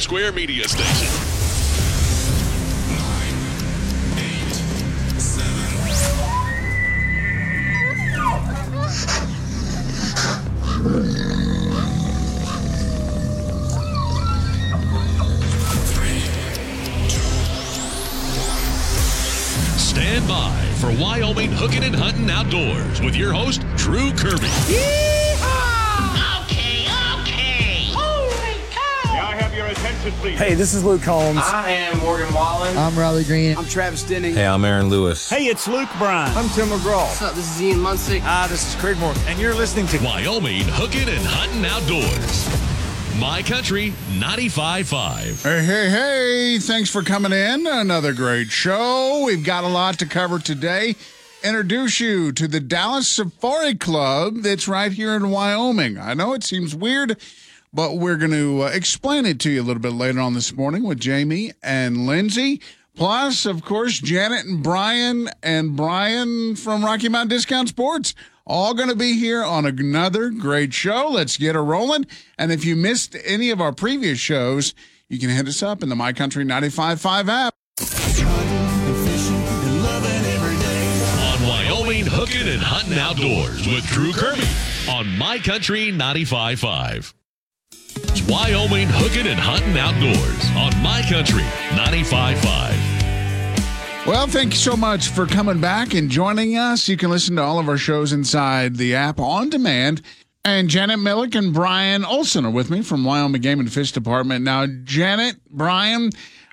Square Media Station. Stand by for Wyoming Hooking and Hunting Outdoors with your host, Drew Kirby. Okay, Hey, this is Luke Holmes. I am Morgan Wallen. I'm Riley Green. I'm Travis Denning. Hey, I'm Aaron Lewis. Hey, it's Luke Bryan. I'm Tim McGraw. What's up? This is Ian Munsick. Ah, this is Craig Moore, and you're listening to Wyoming Hooking and Hunting Outdoors. My Country 95.5. Hey, hey, hey. Thanks for coming in. Another great show. We've got a lot to cover today. Introduce you to the Dallas Safari Club that's right here in Wyoming. I know it seems weird, but we're going to uh, explain it to you a little bit later on this morning with Jamie and Lindsay. Plus, of course, Janet and Brian and Brian from Rocky Mountain Discount Sports. All going to be here on another great show. Let's get her rolling. And if you missed any of our previous shows, you can hit us up in the My Country 95.5 app. On Wyoming Hooking and Hunting Outdoors with Drew Kirby on My Country 95.5. It's Wyoming Hooking and Hunting Outdoors on My Country 95.5. Well, thank you so much for coming back and joining us. You can listen to all of our shows inside the app on demand. And Janet Milek and Brian Olson are with me from Wyoming Game and Fish Department. Now, Janet, Brian,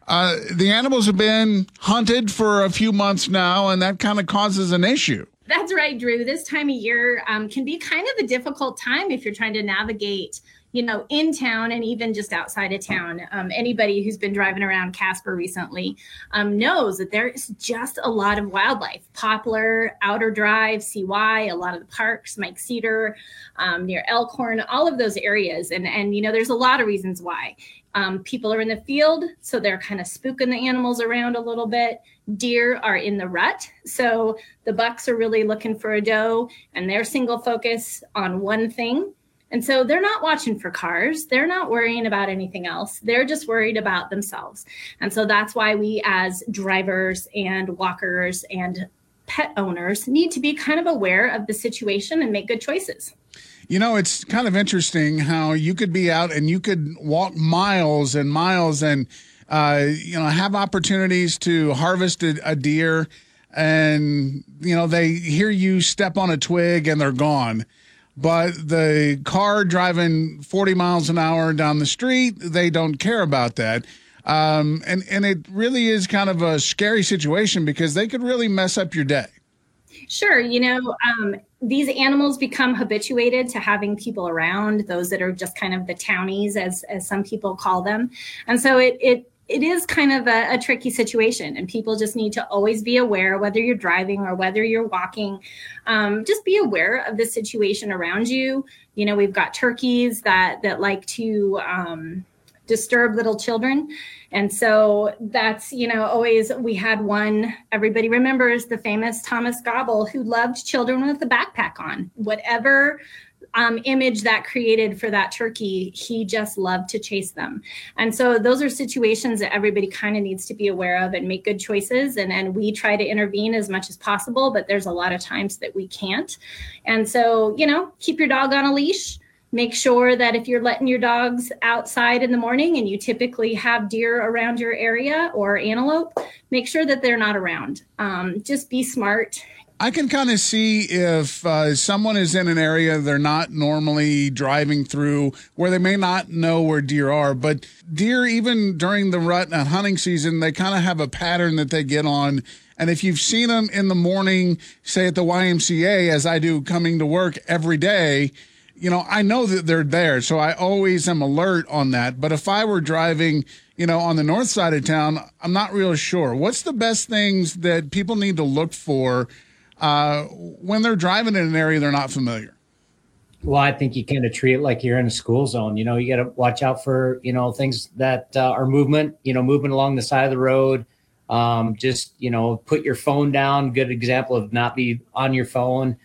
uh, the animals have been hunted for a few months now, and that kind of causes an issue. That's right, Drew. This time of year um, can be kind of a difficult time if you're trying to navigate, you know, in town and even just outside of town. Um, anybody who's been driving around Casper recently um, knows that there is just a lot of wildlife. Poplar, Outer Drive, CY, a lot of the parks, Mike Sedar, um, near Elkhorn, all of those areas. And and you know, there's a lot of reasons why. Um, people are in the field, so they're kind of spooking the animals around a little bit. Deer are in the rut, so the bucks are really looking for a doe, and they're single focus on one thing. And so they're not watching for cars. They're not worrying about anything else. They're just worried about themselves. And so that's why we, as drivers and walkers and pet owners, need to be kind of aware of the situation and make good choices. You know, it's kind of interesting how you could be out and you could walk miles and miles and, uh, you know, have opportunities to harvest a, a deer. And, you know, they hear you step on a twig and they're gone. But the car driving 40 miles an hour down the street, they don't care about that. Um, and, and it really is kind of a scary situation because they could really mess up your day. Sure. You know, um, these animals become habituated to having people around, those that are just kind of the townies, as, as some people call them. And so it, it, it is kind of a, a, tricky situation, and people just need to always be aware, whether you're driving or whether you're walking. Um, just be aware of the situation around you. You know, we've got turkeys that that like to um, disturb little children, and so that's you know always. We had one. Everybody remembers the famous Thomas Gobble, who loved children with a backpack on. Whatever um, image that created for that turkey, he just loved to chase them. And so those are situations that everybody kind of needs to be aware of and make good choices. And, and we try to intervene as much as possible, but there's a lot of times that we can't. And so, you know, keep your dog on a leash. Make sure that if you're letting your dogs outside in the morning and you typically have deer around your area or antelope, make sure that they're not around. Um, just be smart I can kind of see if uh, someone is in an area they're not normally driving through, where they may not know where deer are. But deer, even during the rut and hunting season, they kind of have a pattern that they get on. And if you've seen them in the morning, say at the YMCA, as I do coming to work every day, you know, I know that they're there. So I always am alert on that. But if I were driving, you know, on the north side of town, I'm not real sure. What's the best things that people need to look for? Uh, when they're driving in an area they're not familiar? Well, I think you kind of treat it like you're in a school zone. You know, you got to watch out for you know things that uh, are movement. You know, moving along the side of the road. Um, just you know, put your phone down. Good example of not be on your phone.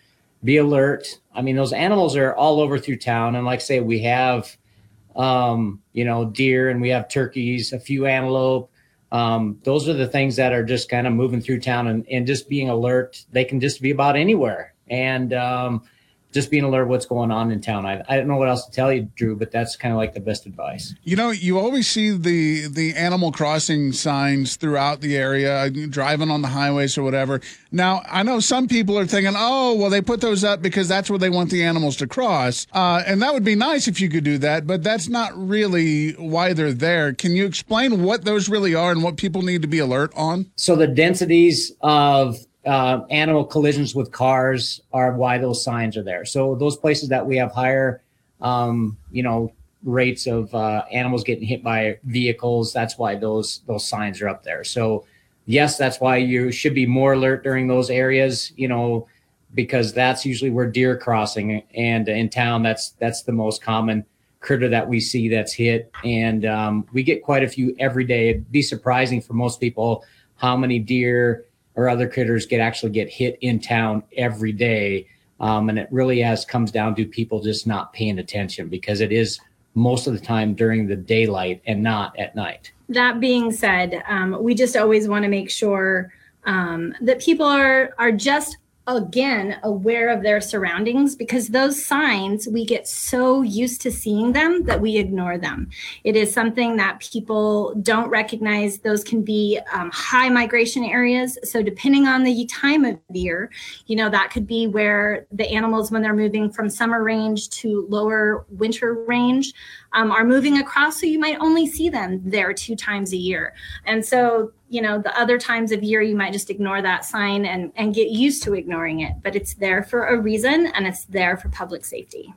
Be alert. I mean, those animals are all over through town, and like say, we have um, you know, deer, and we have turkeys, a few antelope. Um, those are the things that are just kind of moving through town and, and just being alert. They can just be about anywhere. And um, just being alert of what's going on in town. I, I don't know what else to tell you, Drew, but that's kind of like the best advice. You know, you always see the the animal crossing signs throughout the area, driving on the highways or whatever. Now, I know some people are thinking, oh, well, they put those up because that's where they want the animals to cross, uh, and that would be nice if you could do that, but that's not really why they're there. Can you explain what those really are and what people need to be alert on? So the densities of uh, animal collisions with cars are why those signs are there. So those places that we have higher, um, you know, rates of uh, animals getting hit by vehicles, that's why those those signs are up there. So yes, that's why you should be more alert during those areas. You know, because that's usually where deer crossing, and in town, that's that's the most common critter that we see that's hit, and um, we get quite a few every day. It'd be surprising for most people how many deer or other critters get actually get hit in town every day. Um, and it really has comes down to people just not paying attention because it is most of the time during the daylight and not at night. That being said, um, we just always want to make sure um, that people are are just again aware of their surroundings because those signs we get so used to seeing them that we ignore them. It is something that people don't recognize. Those can be um, high migration areas. So depending on the time of year you know that could be where the animals when they're moving from summer range to lower winter range um, are moving across so you might only see them there two times a year. And so you know the other times of year you might just ignore that sign and and get used to ignoring it but it's there for a reason and it's there for public safety.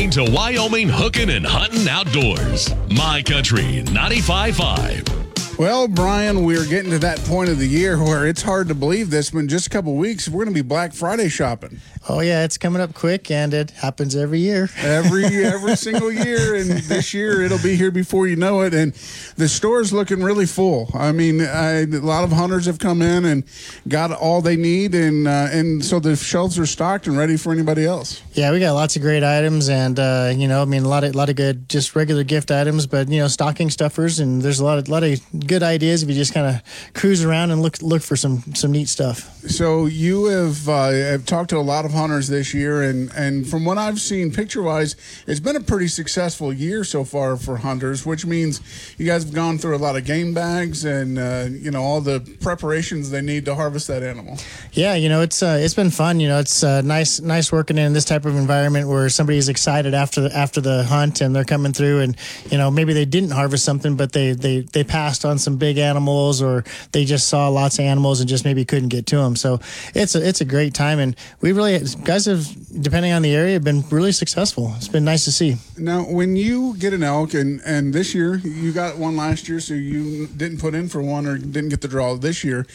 Into wyoming hooking and hunting outdoors. My country 95.5 well, Brian, we're getting to that point of the year where it's hard to believe this, but in just a couple weeks, we're going to be Black Friday shopping. Oh yeah, it's coming up quick, and it happens every year. Every every single year, and this year it'll be here before you know it. And the store's looking really full. I mean, I, a lot of hunters have come in and got all they need, and uh, and so the shelves are stocked and ready for anybody else. Yeah, we got lots of great items, and uh, you know, I mean, a lot of a lot of good, just regular gift items, but you know, stocking stuffers, and there's a lot of lot of good ideas if you just kind of cruise around and look look for some some neat stuff. So you have uh, have talked to a lot of hunters this year, and and from what I've seen picture wise, it's been a pretty successful year so far for hunters, which means you guys have gone through a lot of game bags and uh, you know all the preparations they need to harvest that animal. Yeah, you know it's uh, it's been fun. You know it's uh, nice nice working in this type of environment where somebody is excited after the after the hunt and they're coming through and you know maybe they didn't harvest something but they they they passed on some big animals or they just saw lots of animals and just maybe couldn't get to them. So it's a it's a great time and we really guys have, depending on the area, been really successful. It's been nice to see. Now, when you get an elk, and and this year you got one last year, so you didn't put in for one or didn't get the draw this year,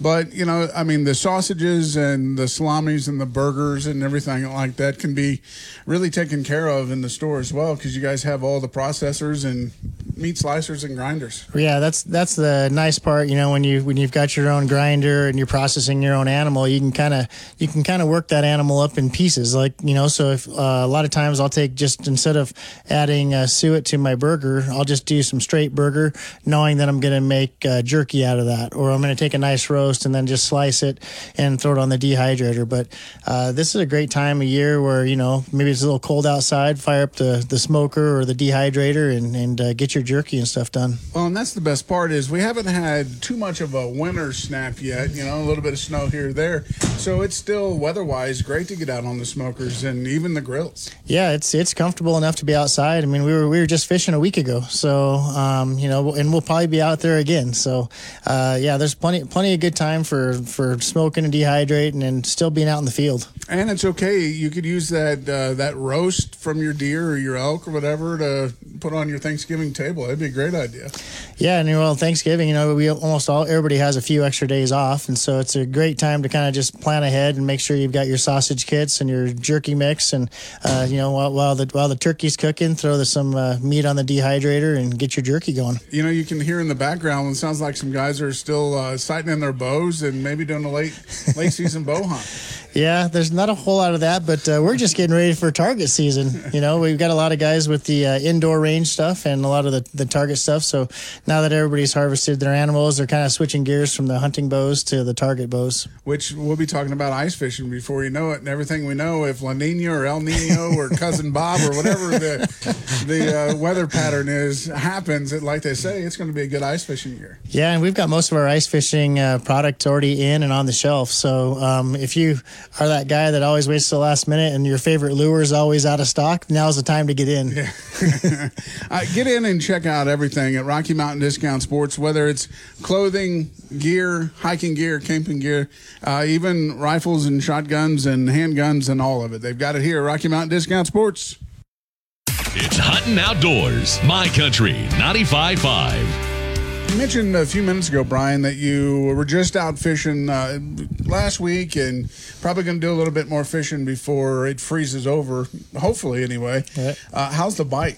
but you know, I mean, the sausages and the salamis and the burgers and everything like that can be really taken care of in the store as well because you guys have all the processors and meat slicers and grinders. Yeah, that's that's the nice part. You know, when you when you've got your own grinder and you're processing your own animal, you can kind of you can kind of work that animal up in pieces. Like you know, so if uh, a lot of times I'll take just instead of adding uh, suet to my burger, I'll just do some straight burger, knowing that I'm going to make uh, jerky out of that, or I'm going to take a nice roast and then just slice it and throw it on the dehydrator. But uh, this is a great time of year where you know maybe it's a little cold outside, fire up the the smoker or the dehydrator and and uh, get your jerky and stuff done. Well, and that's the best part is we haven't had too much of a winter snap yet. You know, a little bit of snow here or there, so it's still weather-wise great to get out on the smokers and even the grills. Yeah, it's it's comfortable enough to be outside. I mean, we were we were just fishing a week ago, so um, you know, and we'll probably be out there again. So uh, yeah, there's plenty plenty of good time for for smoking and dehydrating and still being out in the field. And it's okay. You could use that uh, that roast from your deer or your elk or whatever to put on your Thanksgiving table. It'd be a great idea. Yeah, and well, Thanksgiving, you know, we almost all everybody has a few extra days off, and so it's a great time to kind of just plan ahead and make sure you've got your sausage kits and your jerky mix, and uh, you know, while, while the while the turkey's cooking, throw the, some uh, meat on the dehydrator and get your jerky going. You know, you can hear in the background. It sounds like some guys are still uh, sighting in their bows and maybe doing a late late season bow hunt. Yeah, there's not a whole lot of that, but uh, we're just getting ready for target season. You know, we've got a lot of guys with the uh, indoor range stuff and a lot of the, the target stuff. So now that everybody's harvested their animals, they're kind of switching gears from the hunting bows to the target bows. Which we'll be talking about ice fishing before you know it, and everything we know. If La Nina or El Nino or cousin Bob or whatever the the uh, weather pattern is happens, it, like they say, it's going to be a good ice fishing year. Yeah, and we've got most of our ice fishing uh, product already in and on the shelf. So um, if you are that guy that always waits till the last minute and your favorite lure is always out of stock, now's the time to get in. uh, get in and check out everything at Rocky Mountain Discount Sports, whether it's clothing, gear, hiking gear, camping gear, uh, even rifles and shotguns and handguns and all of it. They've got it here Rocky Mountain Discount Sports. It's Hunting Outdoors, My Country 95.5. You mentioned a few minutes ago, Brian, that you were just out fishing uh, last week and probably going to do a little bit more fishing before it freezes over. Hopefully, anyway. Yeah. Uh, how's the bite?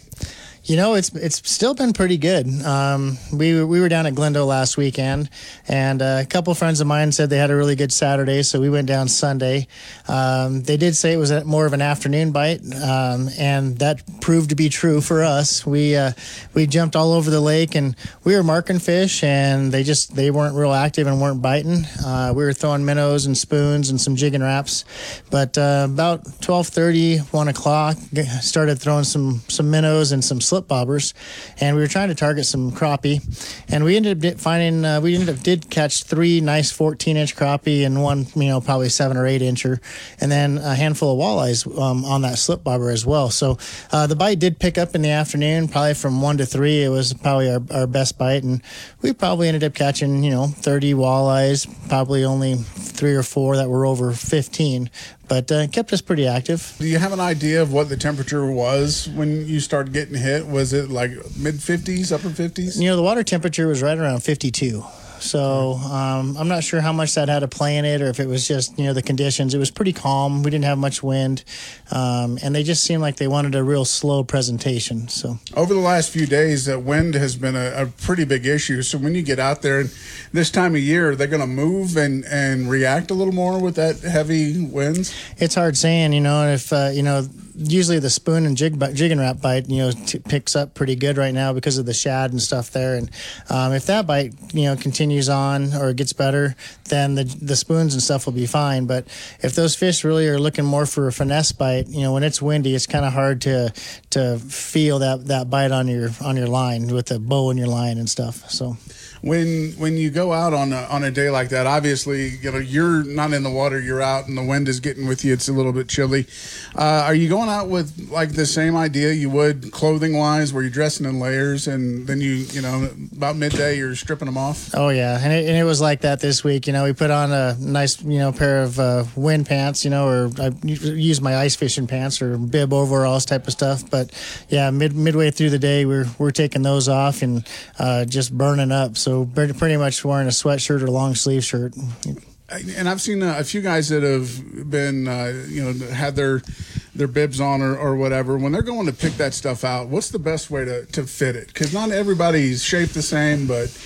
You know, it's it's still been pretty good. Um, we we were down at Glendo last weekend, and uh, a couple friends of mine said they had a really good Saturday, so we went down Sunday. Um, they did say it was a, more of an afternoon bite, um, and that proved to be true for us. We uh, we jumped all over the lake, and we were marking fish, and they just they weren't real active and weren't biting. Uh, we were throwing minnows and spoons and some jigging raps, but uh, about 12:30, 1 o'clock, started throwing some some minnows and some slip bobbers, and we were trying to target some crappie, and we ended up finding uh, we ended up did catch three nice 14 inch crappie and one you know probably seven or eight incher, and then a handful of walleyes um, on that slip bobber as well. So uh, the bite did pick up in the afternoon, probably from one to three. It was probably our, our best bite, and we probably ended up catching you know 30 walleyes, probably only three or four that were over 15 but uh, kept us pretty active. Do you have an idea of what the temperature was when you started getting hit? Was it like mid 50s, upper 50s? You know, the water temperature was right around 52. So um, I'm not sure how much that had to play in it, or if it was just you know the conditions. It was pretty calm. We didn't have much wind, um, and they just seemed like they wanted a real slow presentation. So over the last few days, uh, wind has been a, a, pretty big issue. So when you get out there this time of year, they're going to move and and react a little more with that heavy winds. It's hard saying, you know, if uh, you know usually the spoon and jig jig and rap bite you know t- picks up pretty good right now because of the shad and stuff there. And um, if that bite you know continues on or gets better then the the spoons and stuff will be fine. But if those fish really are looking more for a finesse bite you know when it's windy it's kind of hard to to feel that that bite on your on your line with the bow in your line and stuff. So when when you go out on a, on a day like that, obviously you know you're not in the water, you're out, and the wind is getting with you. It's a little bit chilly. Uh, are you going out with like the same idea you would clothing wise, where you're dressing in layers, and then you you know about midday you're stripping them off? Oh yeah, and it, and it was like that this week. You know, we put on a nice you know pair of uh, wind pants, you know, or I use my ice fishing pants or bib overalls type of stuff. But yeah, mid midway through the day, we're we're taking those off and uh, just burning up. So pretty much wearing a sweatshirt or long sleeve shirt. And I've seen a, few guys that have been, uh, you know, had their their bibs on or, or whatever. When they're going to pick that stuff out, what's the best way to, to fit it? Because not everybody's shaped the same, but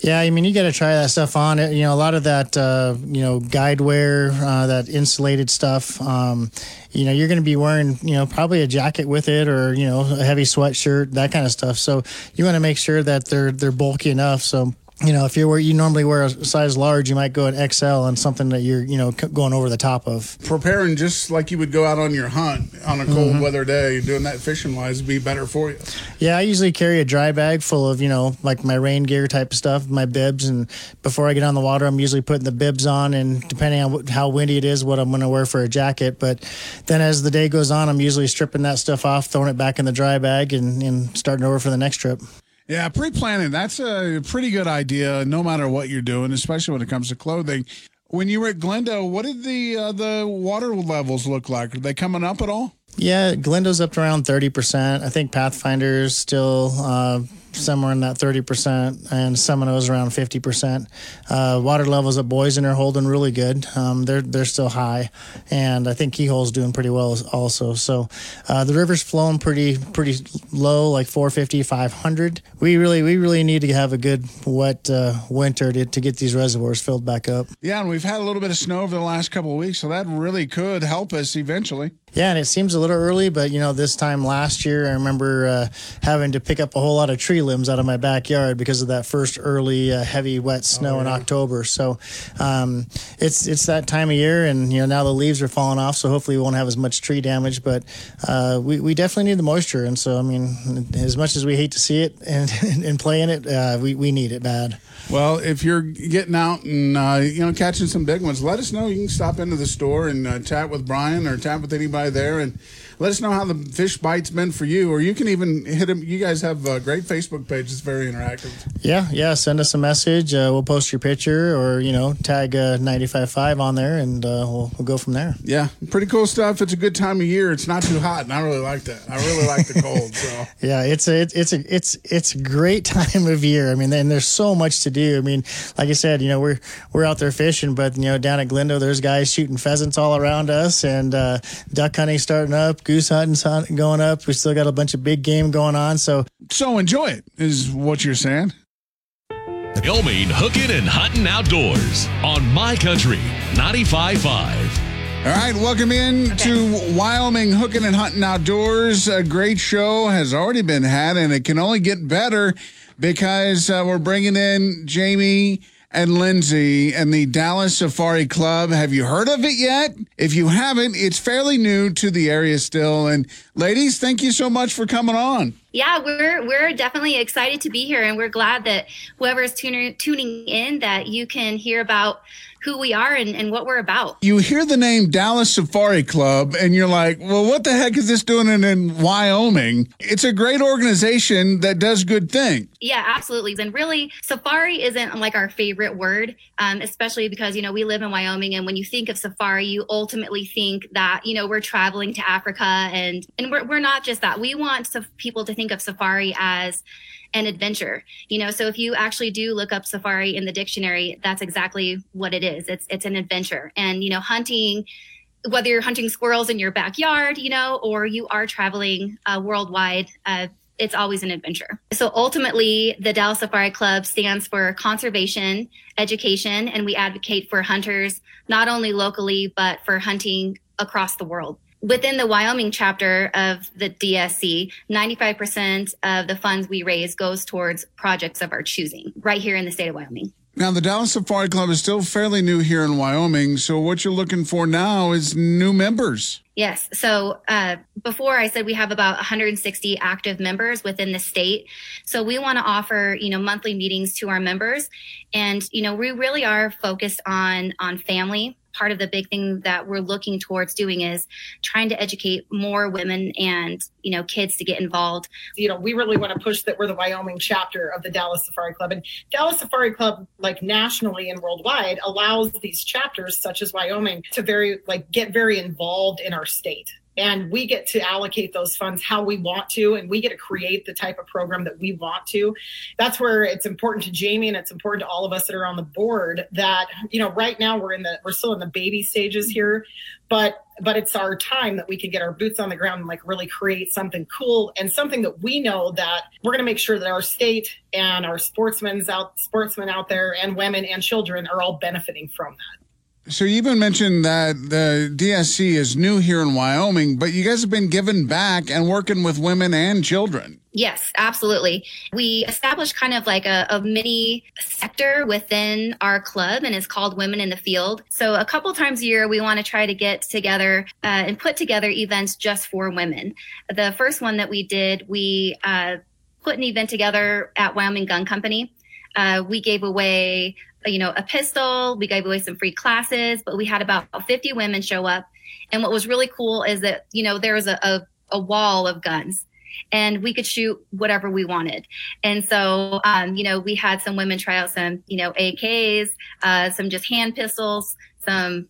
yeah, I mean, you got to try that stuff on. It, You know, a lot of that, uh, you know, guide wear, uh, that insulated stuff. Um, you know, you're going to be wearing, you know, probably a jacket with it, or you know, a heavy sweatshirt, that kind of stuff. So you want to make sure that they're they're bulky enough. So you know, if you're where you normally wear a size large, you might go an XL on something that you're, you know, going over the top of. Preparing just like you would go out on your hunt on a cold mm-hmm. weather day, doing that fishing wise would be better for you. Yeah, I usually carry a dry bag full of, you know, like my rain gear type of stuff, my bibs, and before I get on the water, I'm usually putting the bibs on, and depending on how windy it is, what I'm going to wear for a jacket. But then as the day goes on, I'm usually stripping that stuff off, throwing it back in the dry bag, and, and starting over for the next trip. Yeah, pre-planning, that's a pretty good idea no matter what you're doing, especially when it comes to clothing. When you were at Glendo, what did the uh, the water levels look like? Are they coming up at all? Yeah, Glendo's up to around 30%. I think Pathfinder's still uh, somewhere in that 30%, and Seminoe's around 50%. Uh, water levels at Boysen are holding really good. Um, they're they're still high, and I think Keyhole's doing pretty well also. So uh, the river's flowing pretty pretty low, like 450, 500. We really we really need to have a good wet uh, winter to, to get these reservoirs filled back up. Yeah, and we've had a little bit of snow over the last couple of weeks, so that really could help us eventually. Yeah, and it seems a little early, but you know, this time last year, I remember uh, having to pick up a whole lot of tree limbs out of my backyard because of that first early uh, heavy wet snow oh, yeah. in October. So um, it's it's that time of year, and you know now the leaves are falling off, so hopefully we won't have as much tree damage. But uh, we we definitely need the moisture, and so I mean, as much as we hate to see it and and play in it, uh, we we need it bad. Well, if you're getting out and uh, you know catching some big ones, let us know. You can stop into the store and uh, chat with Brian or chat with anybody there, and let us know how the fish bite's been for you. Or you can even hit them. You guys have a great Facebook page. It's very interactive. Yeah, yeah. Send us a message. Uh, we'll post your picture, or you know, tag uh, 95.5 on there, and uh, we'll, we'll go from there. Yeah, pretty cool stuff. It's a good time of year. It's not too hot, and I really like that. I really like the cold. So yeah, it's a it's a it's it's a great time of year. I mean, and there's so much to do. I mean, like I said, you know, we're we're out there fishing, but you know, down at Glendo, there's guys shooting pheasants all around us, and uh, duck hunting starting up, goose hunting's hunting going up. We still got a bunch of big game going on, so so enjoy it is what you're saying. Wyoming hooking and hunting outdoors on My Country 95.5. All right, welcome in okay. to Wyoming Hooking and Hunting Outdoors. A great show has already been had, and it can only get better because uh, we're bringing in Jamie and Lindsay and the Dallas Safari Club. Have you heard of it yet? If you haven't, it's fairly new to the area still. And ladies, thank you so much for coming on. Yeah, we're we're definitely excited to be here, and we're glad that whoever's tuning tuning in that you can hear about who we are and, and what we're about. You hear the name Dallas Safari Club and you're like, well, what the heck is this doing in, in Wyoming? It's a great organization that does good things. Yeah, absolutely. And really, safari isn't like our favorite word, um, especially because, you know, we live in Wyoming. And when you think of safari, you ultimately think that, you know, we're traveling to Africa and, and we're, we're not just that. We want people to think of safari as an adventure you know? So if you actually do look up safari in the dictionary that's exactly what it is. It's it's an adventure. And you know hunting whether you're hunting squirrels in your backyard you know or you are traveling uh, worldwide uh, it's always an adventure. So ultimately, the Dallas Safari Club stands for conservation, education, and we advocate for hunters not only locally, but for hunting across the world within the Wyoming chapter of the DSC, 95% of the funds we raise goes towards projects of our choosing right here in the state of Wyoming. Now, the Dallas Safari Club is still fairly new here in Wyoming. So, what you're looking for now is new members. Yes. So, uh, before I said we have about 160 active members within the state. So, we want to offer, you know, monthly meetings to our members. And, you know, we really are focused on, on family part of the big thing that we're looking towards doing is trying to educate more women and you know kids to get involved. You know we really want to push that we're the wyoming chapter of the dallas safari club. And dallas safari club like nationally and worldwide allows these chapters such as wyoming to very like get very involved in our state and we get to allocate those funds how we want to and we get to create the type of program that we want to. That's where it's important to jamie and it's important to all of us that are on the board that you know right now we're in the we're still in the baby stages here but but it's our time that we can get our boots on the ground and like really create something cool and something that we know that we're going to make sure that our state and our sportsmen's out sportsmen out there and women and children are all benefiting from that so you even mentioned that the DSC is new here in Wyoming, but you guys have been giving back and working with women and children. Yes, absolutely. We established kind of like a, a, mini sector within our club, and it's called Women in the Field. So, a couple times a year, we want to try to get together uh, and put together events just for women. The first one that we did, we uh, put an event together at Wyoming Gun Company. Uh, we gave away you know, a pistol. We gave away some free classes, but we had about 50 women show up. And what was really cool is that, you know, there was a, a, a wall of guns and we could shoot whatever we wanted. And so, um, you know, we had some women try out some, you know, AKs, uh, some just hand pistols, some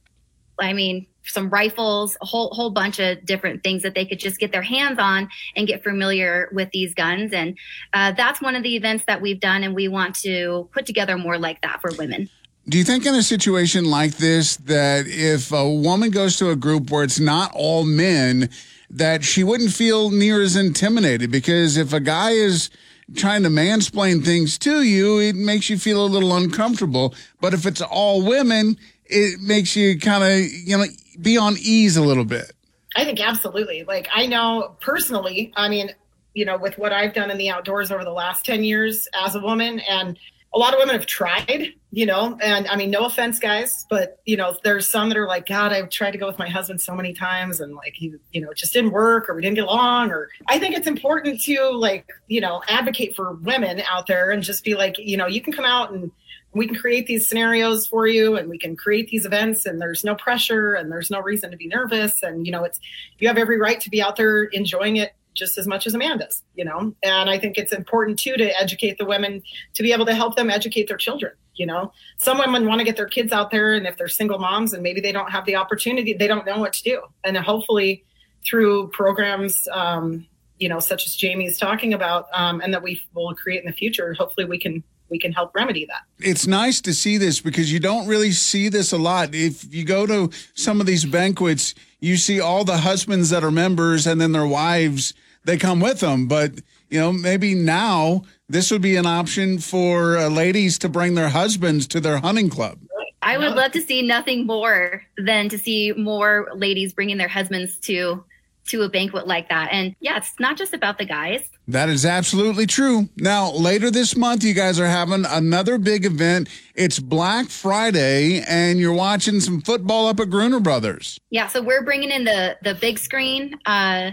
I mean, some rifles, a whole whole bunch of different things that they could just get their hands on and get familiar with these guns. And uh, that's one of the events that we've done, and we want to put together more like that for women. Do you think in a situation like this that if a woman goes to a group where it's not all men, that she wouldn't feel near as intimidated? Because if a guy is trying to mansplain things to you, it makes you feel a little uncomfortable. But if it's all women, it makes you kind of, you know, be on ease a little bit. I think absolutely. Like I know personally, I mean, you know, with what I've done in the outdoors over the last 10 years as a woman and a lot of women have tried, you know, and I mean, no offense, guys, but you know, there's some that are like, God, I've tried to go with my husband so many times and like he, you know, just didn't work or we didn't get along. Or I think it's important to like, you know, advocate for women out there and just be like, you know, you can come out and we can create these scenarios for you and we can create these events and there's no pressure and there's no reason to be nervous. And, you know, it's, you have every right to be out there enjoying it just as much as a man does, you know? And I think it's important too to educate the women to be able to help them educate their children. You know, some women want to get their kids out there, and if they're single moms and maybe they don't have the opportunity, they don't know what to do. And hopefully, through programs, um, you know, such as Jamie's talking about, um, and that we will create in the future, hopefully we can we can help remedy that. It's nice to see this because you don't really see this a lot. If you go to some of these banquets, you see all the husbands that are members and then their wives, they come with them. But, you know, maybe now this would be an option for uh, ladies to bring their husbands to their hunting club. I would love to see nothing more than to see more ladies bringing their husbands to to a banquet like that. And yeah, it's not just about the guys. That is absolutely true. Now, later this month, you guys are having another big event. It's Black Friday, and you're watching some football up at Gruner Brothers. Yeah, so we're bringing in the the big screen, uh,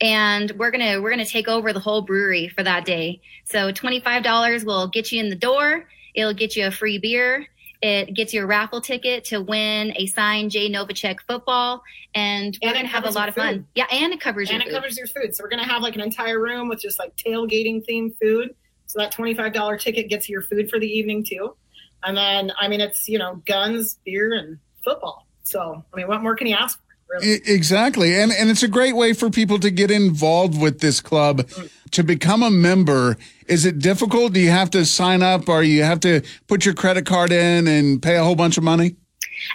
and we're gonna we're gonna take over the whole brewery for that day. So twenty five dollars will get you in the door. It'll get you a free beer. It gets you a raffle ticket to win a signed Jay Novacek football, and we're And gonna have a lot your of fun. Yeah, and it covers and your and it food. covers your food. So we're going to have like an entire room with just like tailgating themed food. So that $25 ticket gets you your food for the evening too. And then, I mean, it's, you know, guns, beer, and football. So, I mean, what more can you ask for? Really? Exactly. And and it's a great way for people to get involved with this club. Mm. To become a member, is it difficult? Do you have to sign up or you have to put your credit card in and pay a whole bunch of money?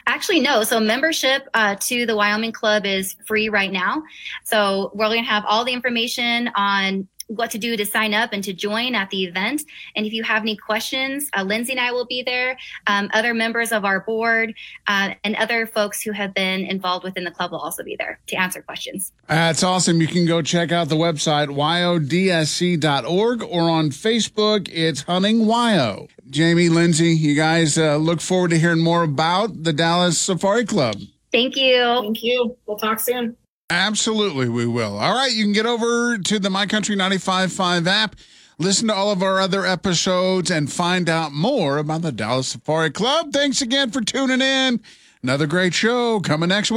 Actually, no. So membership uh, to the Wyoming Club is free right now. So we're going to have all the information on what to do to sign up and to join at the event. And if you have any questions, uh, Lindsay and I will be there. Um, other members of our board uh, and other folks who have been involved within the club will also be there to answer questions. That's awesome. You can go check out the website, yodsc.org, or on Facebook, it's Hunting YO. Jamie, Lindsay, you guys uh, look forward to hearing more about the Dallas Safari Club. Thank you. Thank you. We'll talk soon. Absolutely, we will. All right, you can get over to the My Country 95.5 app, listen to all of our other episodes, and find out more about the Dallas Safari Club. Thanks again for tuning in. Another great show coming next week.